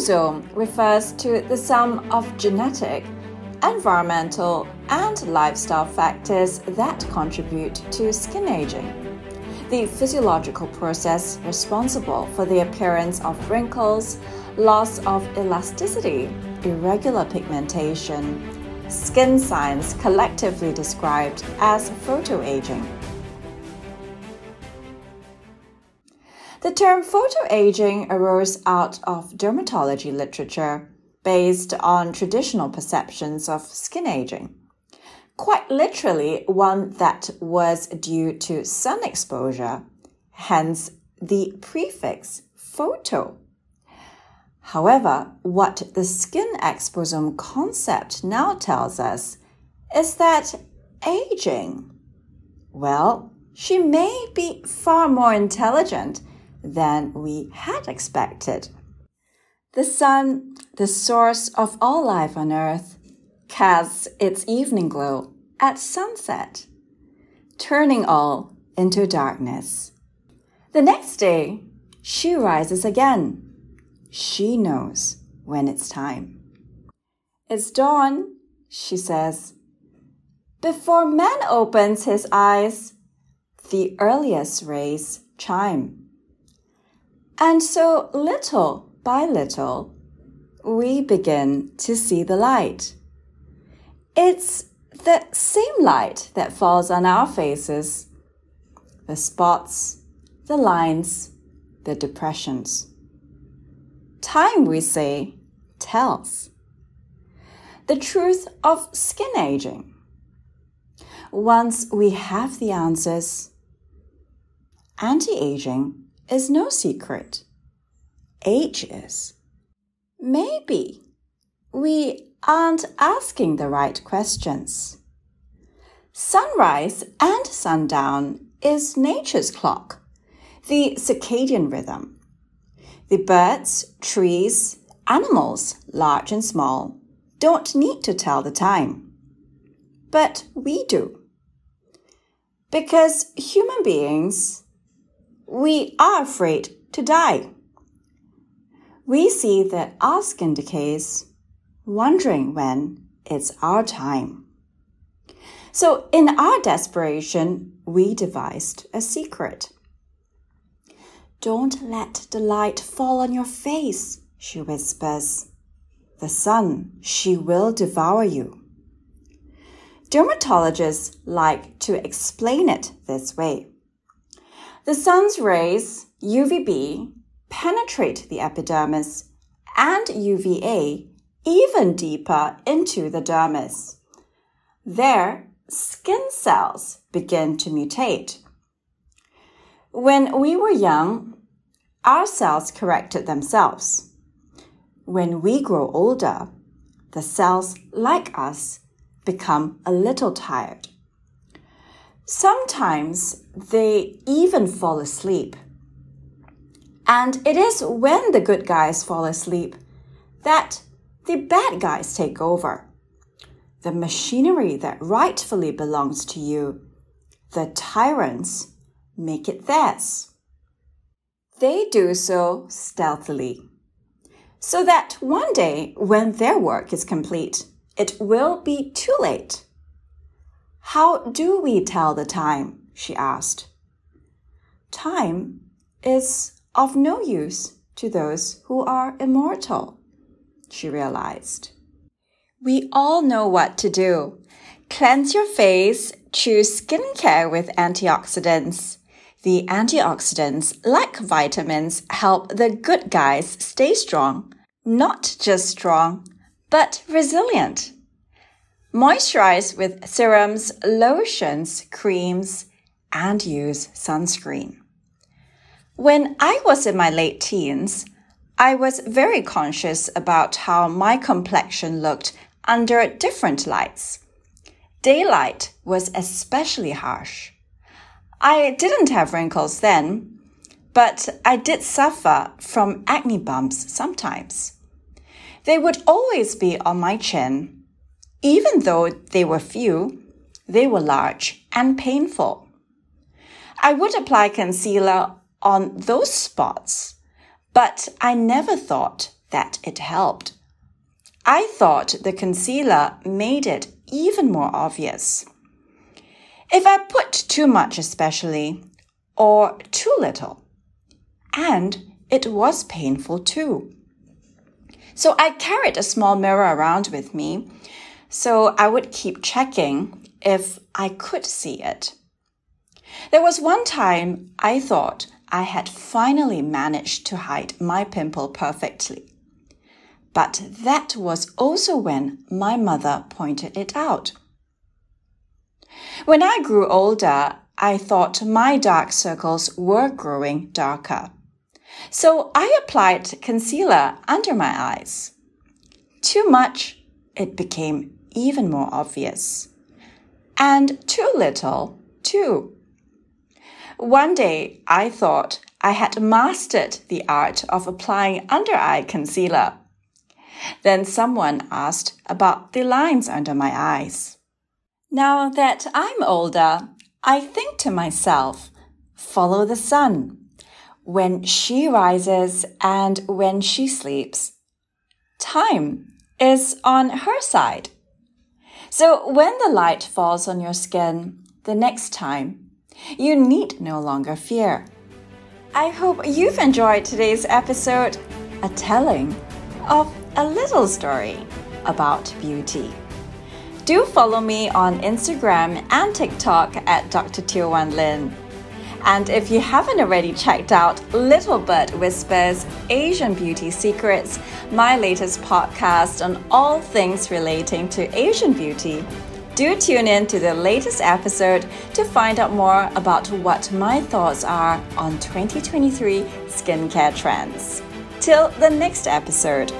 exposome refers to the sum of genetic, environmental, and lifestyle factors that contribute to skin aging. The physiological process responsible for the appearance of wrinkles, loss of elasticity, irregular pigmentation, skin signs collectively described as photoaging. The term photoaging arose out of dermatology literature based on traditional perceptions of skin aging. Quite literally, one that was due to sun exposure, hence the prefix photo. However, what the skin exposome concept now tells us is that aging, well, she may be far more intelligent than we had expected. The sun, the source of all life on earth, casts its evening glow at sunset, turning all into darkness. The next day, she rises again. She knows when it's time. It's dawn, she says. Before man opens his eyes, the earliest rays chime. And so, little by little, we begin to see the light. It's the same light that falls on our faces the spots, the lines, the depressions. Time, we say, tells. The truth of skin aging. Once we have the answers, anti aging is no secret. Age is. Maybe we aren't asking the right questions. Sunrise and sundown is nature's clock, the circadian rhythm. The birds, trees, animals, large and small, don't need to tell the time. But we do. Because human beings we are afraid to die. We see that our skin decays, wondering when it's our time. So, in our desperation, we devised a secret. Don't let the light fall on your face, she whispers. The sun, she will devour you. Dermatologists like to explain it this way. The sun's rays, UVB, penetrate the epidermis and UVA even deeper into the dermis. There, skin cells begin to mutate. When we were young, our cells corrected themselves. When we grow older, the cells, like us, become a little tired. Sometimes they even fall asleep. And it is when the good guys fall asleep that the bad guys take over. The machinery that rightfully belongs to you, the tyrants, make it theirs. They do so stealthily, so that one day when their work is complete, it will be too late how do we tell the time? she asked. Time is of no use to those who are immortal, she realized. We all know what to do. Cleanse your face, choose skincare with antioxidants. The antioxidants, like vitamins, help the good guys stay strong. Not just strong, but resilient. Moisturize with serums, lotions, creams, and use sunscreen. When I was in my late teens, I was very conscious about how my complexion looked under different lights. Daylight was especially harsh. I didn't have wrinkles then, but I did suffer from acne bumps sometimes. They would always be on my chin even though they were few, they were large and painful. I would apply concealer on those spots, but I never thought that it helped. I thought the concealer made it even more obvious. If I put too much, especially, or too little, and it was painful too. So I carried a small mirror around with me, so I would keep checking if I could see it. There was one time I thought I had finally managed to hide my pimple perfectly. But that was also when my mother pointed it out. When I grew older, I thought my dark circles were growing darker. So I applied concealer under my eyes. Too much, it became even more obvious. And too little, too. One day I thought I had mastered the art of applying under eye concealer. Then someone asked about the lines under my eyes. Now that I'm older, I think to myself, follow the sun. When she rises and when she sleeps, time is on her side. So when the light falls on your skin the next time, you need no longer fear. I hope you've enjoyed today's episode, a telling of a little story about beauty. Do follow me on Instagram and TikTok at Dr. Teo Wan Lin. And if you haven't already checked out Little Bird Whispers Asian Beauty Secrets, my latest podcast on all things relating to Asian beauty, do tune in to the latest episode to find out more about what my thoughts are on 2023 skincare trends. Till the next episode.